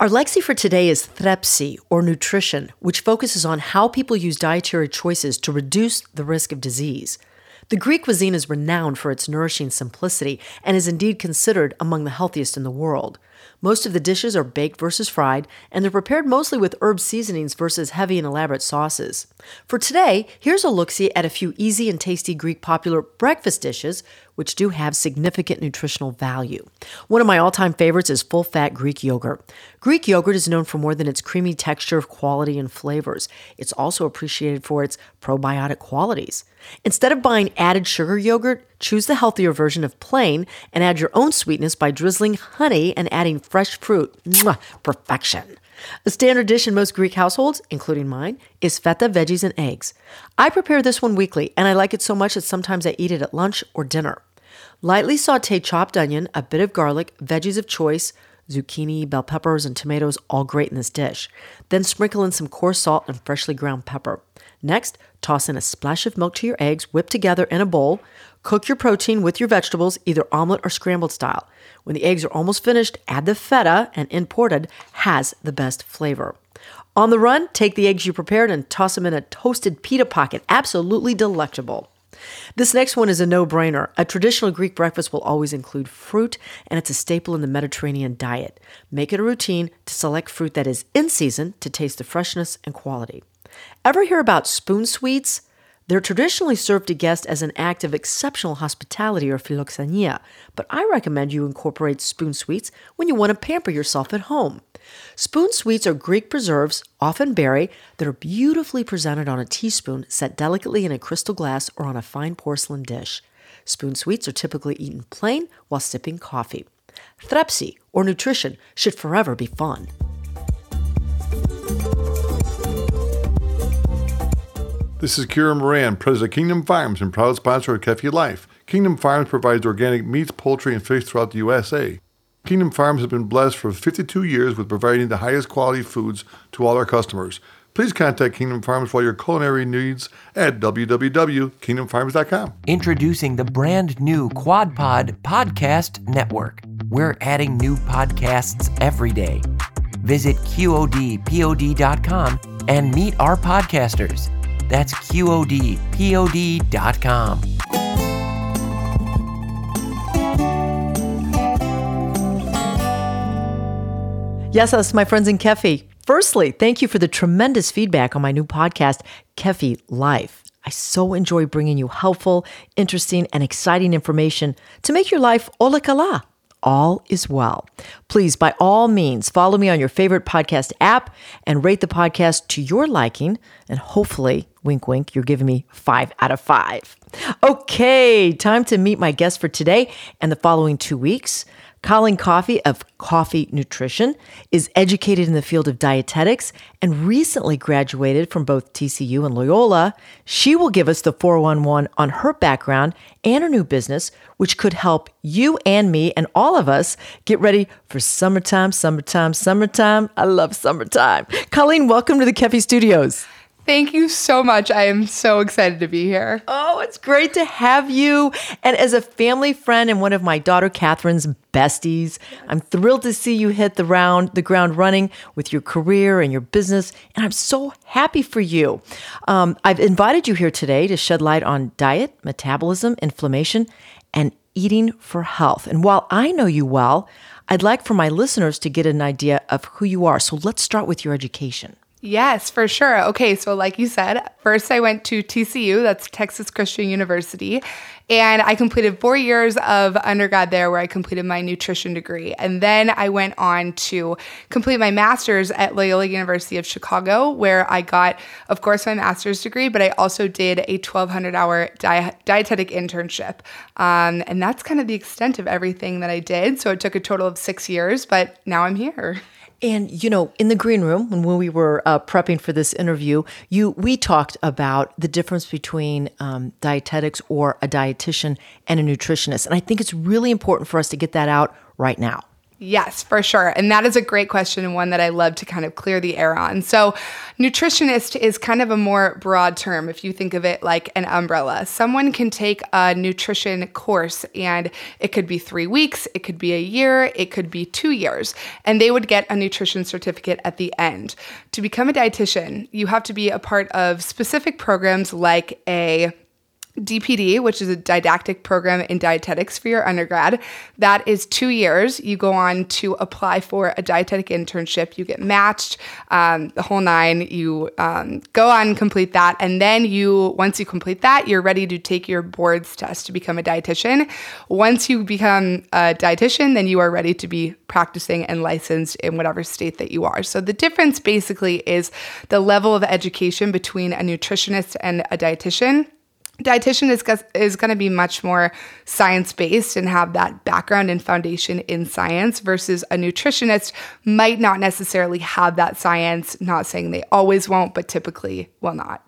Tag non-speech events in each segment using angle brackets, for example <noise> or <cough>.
Our lexi for today is threpsy, or nutrition, which focuses on how people use dietary choices to reduce the risk of disease. The Greek cuisine is renowned for its nourishing simplicity and is indeed considered among the healthiest in the world. Most of the dishes are baked versus fried, and they're prepared mostly with herb seasonings versus heavy and elaborate sauces. For today, here's a look see at a few easy and tasty Greek popular breakfast dishes which do have significant nutritional value. One of my all time favorites is full fat Greek yogurt. Greek yogurt is known for more than its creamy texture, quality, and flavors. It's also appreciated for its probiotic qualities. Instead of buying added sugar yogurt, choose the healthier version of plain and add your own sweetness by drizzling honey and adding fresh fruit. Mwah, perfection. A standard dish in most Greek households, including mine, is feta, veggies, and eggs. I prepare this one weekly, and I like it so much that sometimes I eat it at lunch or dinner. Lightly saute chopped onion, a bit of garlic, veggies of choice, zucchini, bell peppers, and tomatoes all great in this dish. Then sprinkle in some coarse salt and freshly ground pepper. Next, toss in a splash of milk to your eggs, whipped together in a bowl. Cook your protein with your vegetables, either omelet or scrambled style. When the eggs are almost finished, add the feta, and imported has the best flavor. On the run, take the eggs you prepared and toss them in a toasted pita pocket. Absolutely delectable. This next one is a no brainer. A traditional Greek breakfast will always include fruit, and it's a staple in the Mediterranean diet. Make it a routine to select fruit that is in season to taste the freshness and quality. Ever hear about spoon sweets? They're traditionally served to guests as an act of exceptional hospitality or philoxenia, but I recommend you incorporate spoon sweets when you want to pamper yourself at home. Spoon sweets are Greek preserves, often berry, that are beautifully presented on a teaspoon set delicately in a crystal glass or on a fine porcelain dish. Spoon sweets are typically eaten plain while sipping coffee. Threpsy, or nutrition, should forever be fun. This is Kira Moran, president of Kingdom Farms and proud sponsor of Kefi Life. Kingdom Farms provides organic meats, poultry, and fish throughout the USA. Kingdom Farms has been blessed for 52 years with providing the highest quality foods to all our customers. Please contact Kingdom Farms for your culinary needs at www.kingdomfarms.com. Introducing the brand new QuadPod Podcast Network. We're adding new podcasts every day. Visit QODPOD.com and meet our podcasters. That's QODPOD.com. Yes, us, my friends in Kefi. Firstly, thank you for the tremendous feedback on my new podcast, Kefi Life. I so enjoy bringing you helpful, interesting, and exciting information to make your life olakala. All is well. Please, by all means, follow me on your favorite podcast app and rate the podcast to your liking. And hopefully, wink, wink, you're giving me five out of five. Okay, time to meet my guest for today and the following two weeks. Colleen Coffey of Coffey Nutrition is educated in the field of dietetics and recently graduated from both TCU and Loyola. She will give us the 411 on her background and her new business, which could help you and me and all of us get ready for summertime, summertime, summertime. I love summertime. Colleen, welcome to the Kefi Studios. Thank you so much. I am so excited to be here. Oh, it's great to have you. And as a family friend and one of my daughter Catherine's besties, I'm thrilled to see you hit the round, the ground running with your career and your business. And I'm so happy for you. Um, I've invited you here today to shed light on diet, metabolism, inflammation, and eating for health. And while I know you well, I'd like for my listeners to get an idea of who you are. So let's start with your education. Yes, for sure. Okay, so like you said, first I went to TCU, that's Texas Christian University, and I completed four years of undergrad there where I completed my nutrition degree. And then I went on to complete my master's at Loyola University of Chicago, where I got, of course, my master's degree, but I also did a 1,200 hour di- dietetic internship. Um, and that's kind of the extent of everything that I did. So it took a total of six years, but now I'm here. <laughs> And you know, in the green room when we were uh, prepping for this interview, you we talked about the difference between um, dietetics or a dietitian and a nutritionist, and I think it's really important for us to get that out right now. Yes, for sure. And that is a great question and one that I love to kind of clear the air on. So, nutritionist is kind of a more broad term if you think of it like an umbrella. Someone can take a nutrition course and it could be three weeks, it could be a year, it could be two years, and they would get a nutrition certificate at the end. To become a dietitian, you have to be a part of specific programs like a DPD, which is a didactic program in dietetics for your undergrad. That is two years. You go on to apply for a dietetic internship. You get matched, um, the whole nine. You um, go on and complete that. And then you, once you complete that, you're ready to take your boards test to become a dietitian. Once you become a dietitian, then you are ready to be practicing and licensed in whatever state that you are. So the difference basically is the level of education between a nutritionist and a dietitian dietitian is is going to be much more science based and have that background and foundation in science versus a nutritionist might not necessarily have that science not saying they always won't but typically will not.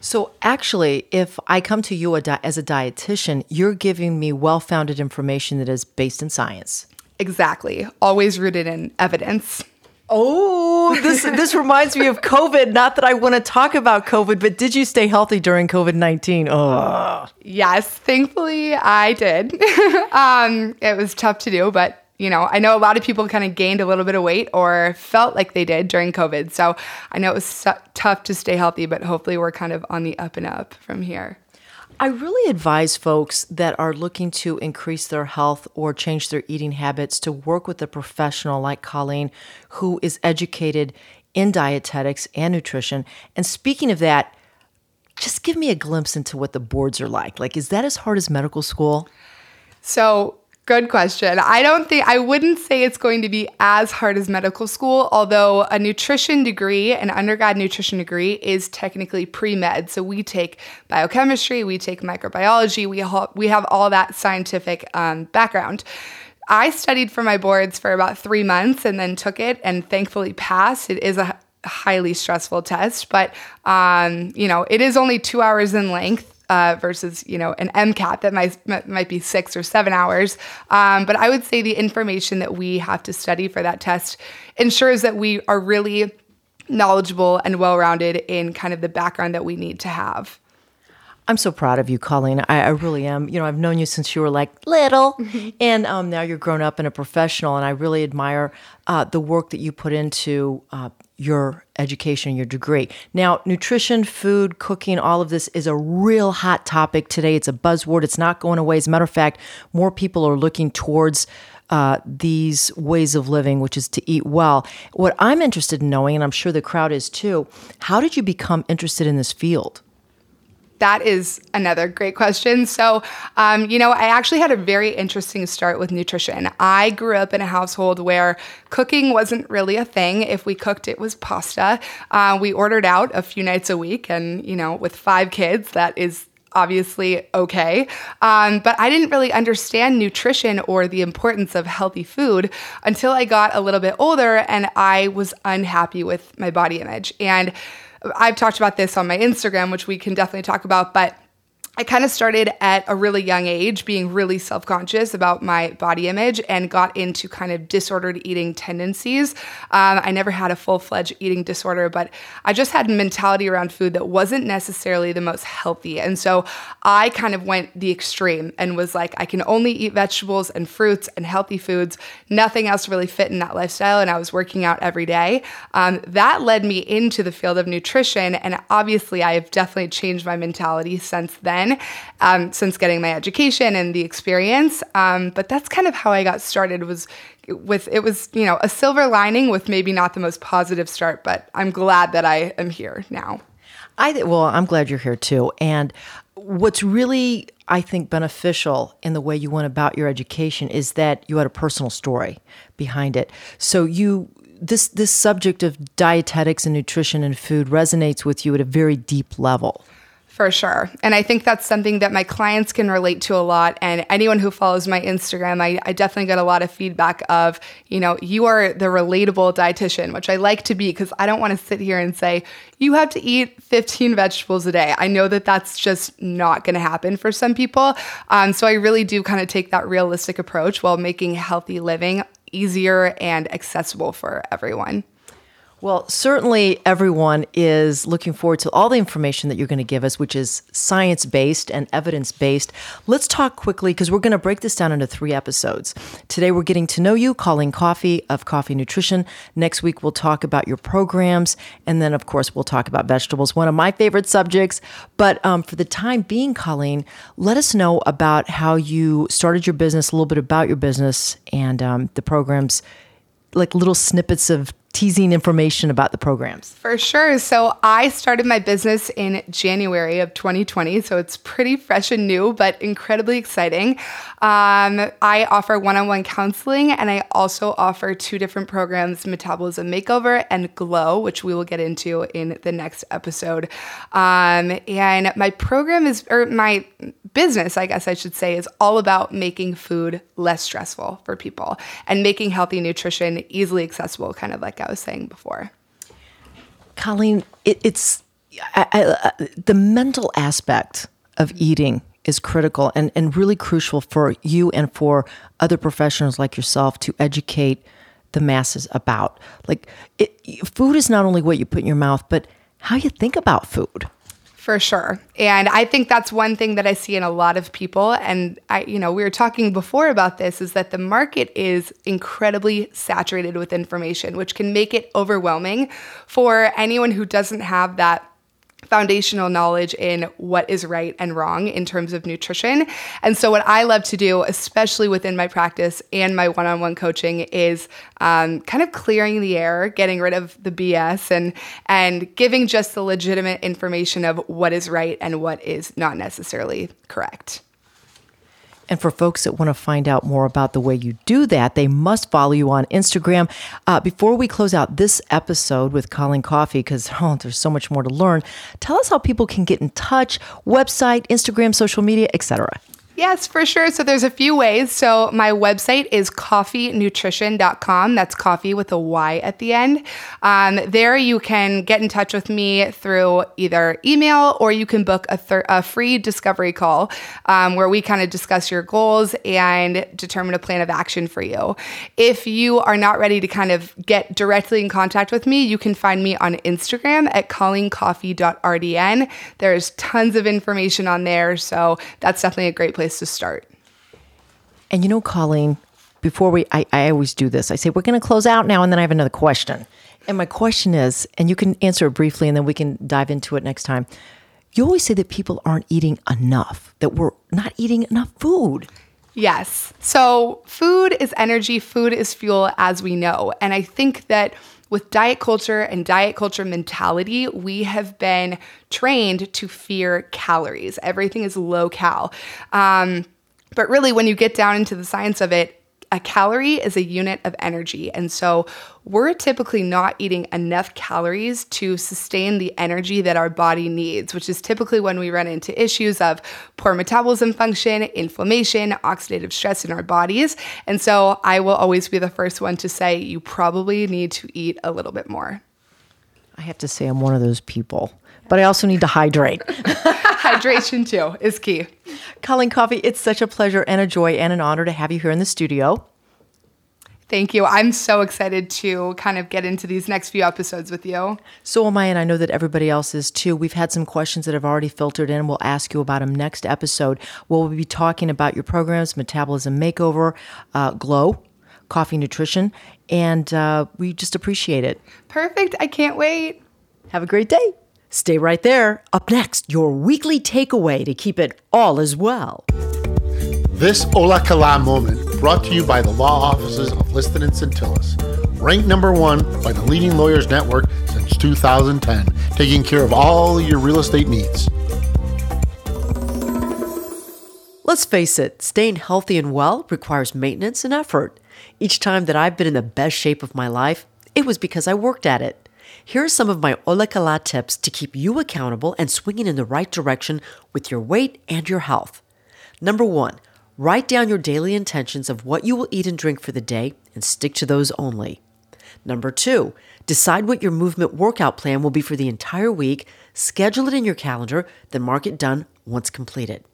So actually if i come to you as a dietitian you're giving me well-founded information that is based in science. Exactly. Always rooted in evidence Oh, this <laughs> this reminds me of COVID. Not that I want to talk about COVID, but did you stay healthy during COVID nineteen? Oh, yes, thankfully I did. <laughs> um, it was tough to do, but you know, I know a lot of people kind of gained a little bit of weight or felt like they did during COVID. So I know it was tough to stay healthy, but hopefully we're kind of on the up and up from here. I really advise folks that are looking to increase their health or change their eating habits to work with a professional like Colleen who is educated in dietetics and nutrition. And speaking of that, just give me a glimpse into what the boards are like. Like, is that as hard as medical school? So, Good question. I don't think, I wouldn't say it's going to be as hard as medical school, although a nutrition degree, an undergrad nutrition degree, is technically pre med. So we take biochemistry, we take microbiology, we, ha- we have all that scientific um, background. I studied for my boards for about three months and then took it and thankfully passed. It is a highly stressful test, but um, you know, it is only two hours in length uh, versus you know an MCAT that might might be six or seven hours. Um, but I would say the information that we have to study for that test ensures that we are really knowledgeable and well rounded in kind of the background that we need to have. I'm so proud of you, Colleen. I, I, really am. You know, I've known you since you were like little, <laughs> and um, now you're grown up and a professional, and I really admire uh, the work that you put into uh, your education, your degree. Now, nutrition, food, cooking, all of this is a real hot topic today. It's a buzzword. It's not going away. As a matter of fact, more people are looking towards uh, these ways of living, which is to eat well. What I'm interested in knowing, and I'm sure the crowd is too, how did you become interested in this field? That is another great question. So, um, you know, I actually had a very interesting start with nutrition. I grew up in a household where cooking wasn't really a thing. If we cooked, it was pasta. Uh, we ordered out a few nights a week, and, you know, with five kids, that is obviously okay. Um, but I didn't really understand nutrition or the importance of healthy food until I got a little bit older and I was unhappy with my body image. And I've talked about this on my Instagram, which we can definitely talk about, but I kind of started at a really young age being really self conscious about my body image and got into kind of disordered eating tendencies. Um, I never had a full fledged eating disorder, but I just had a mentality around food that wasn't necessarily the most healthy. And so I kind of went the extreme and was like, I can only eat vegetables and fruits and healthy foods. Nothing else really fit in that lifestyle. And I was working out every day. Um, that led me into the field of nutrition. And obviously, I have definitely changed my mentality since then um, since getting my education and the experience. Um, but that's kind of how I got started was with it was you know a silver lining with maybe not the most positive start, but I'm glad that I am here now. I well, I'm glad you're here too. And what's really I think beneficial in the way you went about your education is that you had a personal story behind it. So you this this subject of dietetics and nutrition and food resonates with you at a very deep level. For sure. And I think that's something that my clients can relate to a lot. And anyone who follows my Instagram, I, I, definitely get a lot of feedback of, you know, you are the relatable dietitian, which I like to be because I don't want to sit here and say, you have to eat 15 vegetables a day. I know that that's just not going to happen for some people. Um, so I really do kind of take that realistic approach while making healthy living easier and accessible for everyone. Well, certainly everyone is looking forward to all the information that you're going to give us, which is science based and evidence based. Let's talk quickly because we're going to break this down into three episodes. Today, we're getting to know you, Colleen Coffey of Coffey Nutrition. Next week, we'll talk about your programs. And then, of course, we'll talk about vegetables, one of my favorite subjects. But um, for the time being, Colleen, let us know about how you started your business, a little bit about your business and um, the programs, like little snippets of teasing information about the programs? For sure. So I started my business in January of 2020. So it's pretty fresh and new, but incredibly exciting. Um, I offer one on one counseling and I also offer two different programs Metabolism Makeover and Glow, which we will get into in the next episode. Um, and my program is, or my business, I guess I should say, is all about making food less stressful for people and making healthy nutrition easily accessible, kind of like I was saying before. Colleen, it, it's I, I, uh, the mental aspect of eating is critical and, and really crucial for you and for other professionals like yourself to educate the masses about. Like, it, food is not only what you put in your mouth, but how you think about food. For sure. And I think that's one thing that I see in a lot of people. And I, you know, we were talking before about this is that the market is incredibly saturated with information, which can make it overwhelming for anyone who doesn't have that foundational knowledge in what is right and wrong in terms of nutrition. And so, what I love to do, especially within my practice and my one on one coaching, is um, kind of clearing the air, getting rid of the BS, and, and giving just the legitimate information of what is right and what is not necessarily correct. And for folks that want to find out more about the way you do that, they must follow you on Instagram. Uh, before we close out this episode with Colleen Coffey, because <laughs> oh, there's so much more to learn, tell us how people can get in touch, website, Instagram, social media, etc. Yes, for sure. So there's a few ways. So my website is coffeynutrition.com. That's coffee with a Y at the end. Um, there you can get in touch with me through either email or you can book a, thir- a free discovery call um, where we kind of discuss your goals and determine a plan of action for you. If you are not ready to kind of get directly in contact with me, you can find me on Instagram at colleencoffey.rdn. There's tons of information on there. So that's definitely a great place place to start. And you know, Colleen, before we, I, I always do this. I say, we're going to close out now, and then I have another question. And my question is, and you can answer it briefly, and then we can dive into it next time. You always say that people aren't eating enough, that we're not eating enough food. Yes. So, food is energy, food is fuel, as we know. And I think that with diet culture and diet culture mentality, we have been trained to fear calories. Everything is low cal. Um, but really, when you get down into the science of it, a calorie is a unit of energy. And so we're typically not eating enough calories to sustain the energy that our body needs, which is typically when we run into issues of poor metabolism function, inflammation, oxidative stress in our bodies. And so I will always be the first one to say you probably need to eat a little bit more. I have to say, I'm one of those people, but I also need to hydrate. <laughs> Hydration, too, is key. Colleen Coffey, it's such a pleasure and a joy and an honor to have you here in the studio. Thank you. I'm so excited to kind of get into these next few episodes with you. So am I, and I know that everybody else is too. We've had some questions that have already filtered in. We'll ask you about them next episode. We'll be talking about your programs, Metabolism Makeover, uh, Glow, Coffey Nutrition, and uh, we just appreciate it. Perfect. I can't wait. Have a great day. Stay right there. Up next, your weekly takeaway to keep it all as well. This Ola Kala moment brought to you by the law offices of Liston and Centillus. Ranked number one by the leading lawyers network since 2010, taking care of all your real estate needs. Let's face it, staying healthy and well requires maintenance and effort. Each time that I've been in the best shape of my life, it was because I worked at it. Here are some of my Ola Kala tips to keep you accountable and swinging in the right direction with your weight and your health. Number one, write down your daily intentions of what you will eat and drink for the day and stick to those only. Number two, decide what your movement workout plan will be for the entire week, schedule it in your calendar, then mark it done once completed.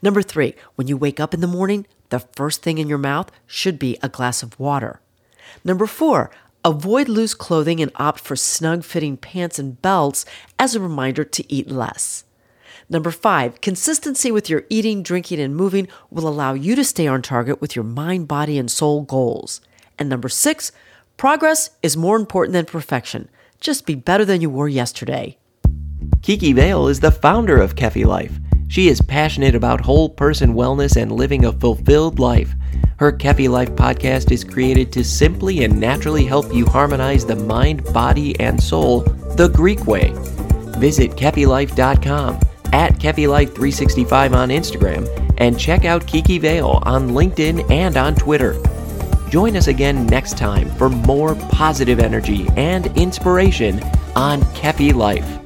Number three, when you wake up in the morning, the first thing in your mouth should be a glass of water. Number four, avoid loose clothing and opt for snug fitting pants and belts as a reminder to eat less. Number five, consistency with your eating, drinking, and moving will allow you to stay on target with your mind, body, and soul goals. And number six, progress is more important than perfection. Just be better than you were yesterday. Kiki Vale is the founder of Kefi Life. She is passionate about whole person wellness and living a fulfilled life. Her Kefi Life podcast is created to simply and naturally help you harmonize the mind, body, and soul the Greek way. Visit KefiLife.com, at KefiLife365 on Instagram, and check out Kiki Vale on LinkedIn and on Twitter. Join us again next time for more positive energy and inspiration on Kefi Life.